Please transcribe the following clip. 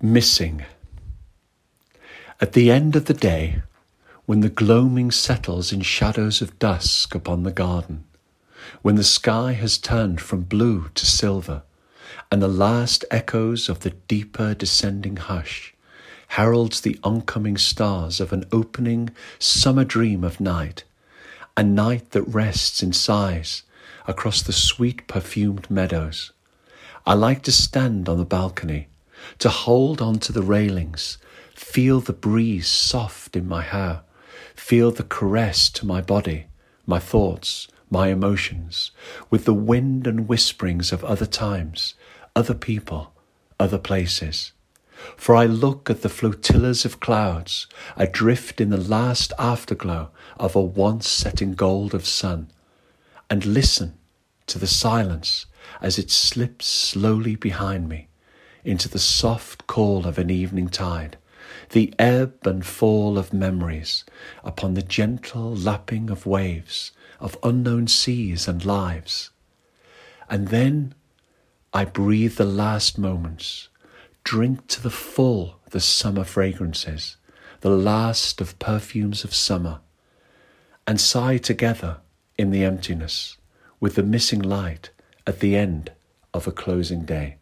Missing. At the end of the day, when the gloaming settles in shadows of dusk upon the garden, when the sky has turned from blue to silver, and the last echoes of the deeper descending hush heralds the oncoming stars of an opening summer dream of night, a night that rests in sighs across the sweet perfumed meadows. I like to stand on the balcony to hold on to the railings, feel the breeze soft in my hair, feel the caress to my body, my thoughts, my emotions, with the wind and whisperings of other times, other people, other places. For I look at the flotillas of clouds adrift in the last afterglow of a once setting gold of sun, and listen to the silence as it slips slowly behind me into the soft call of an evening tide, the ebb and fall of memories upon the gentle lapping of waves of unknown seas and lives. And then I breathe the last moments, drink to the full the summer fragrances, the last of perfumes of summer, and sigh together in the emptiness with the missing light at the end of a closing day.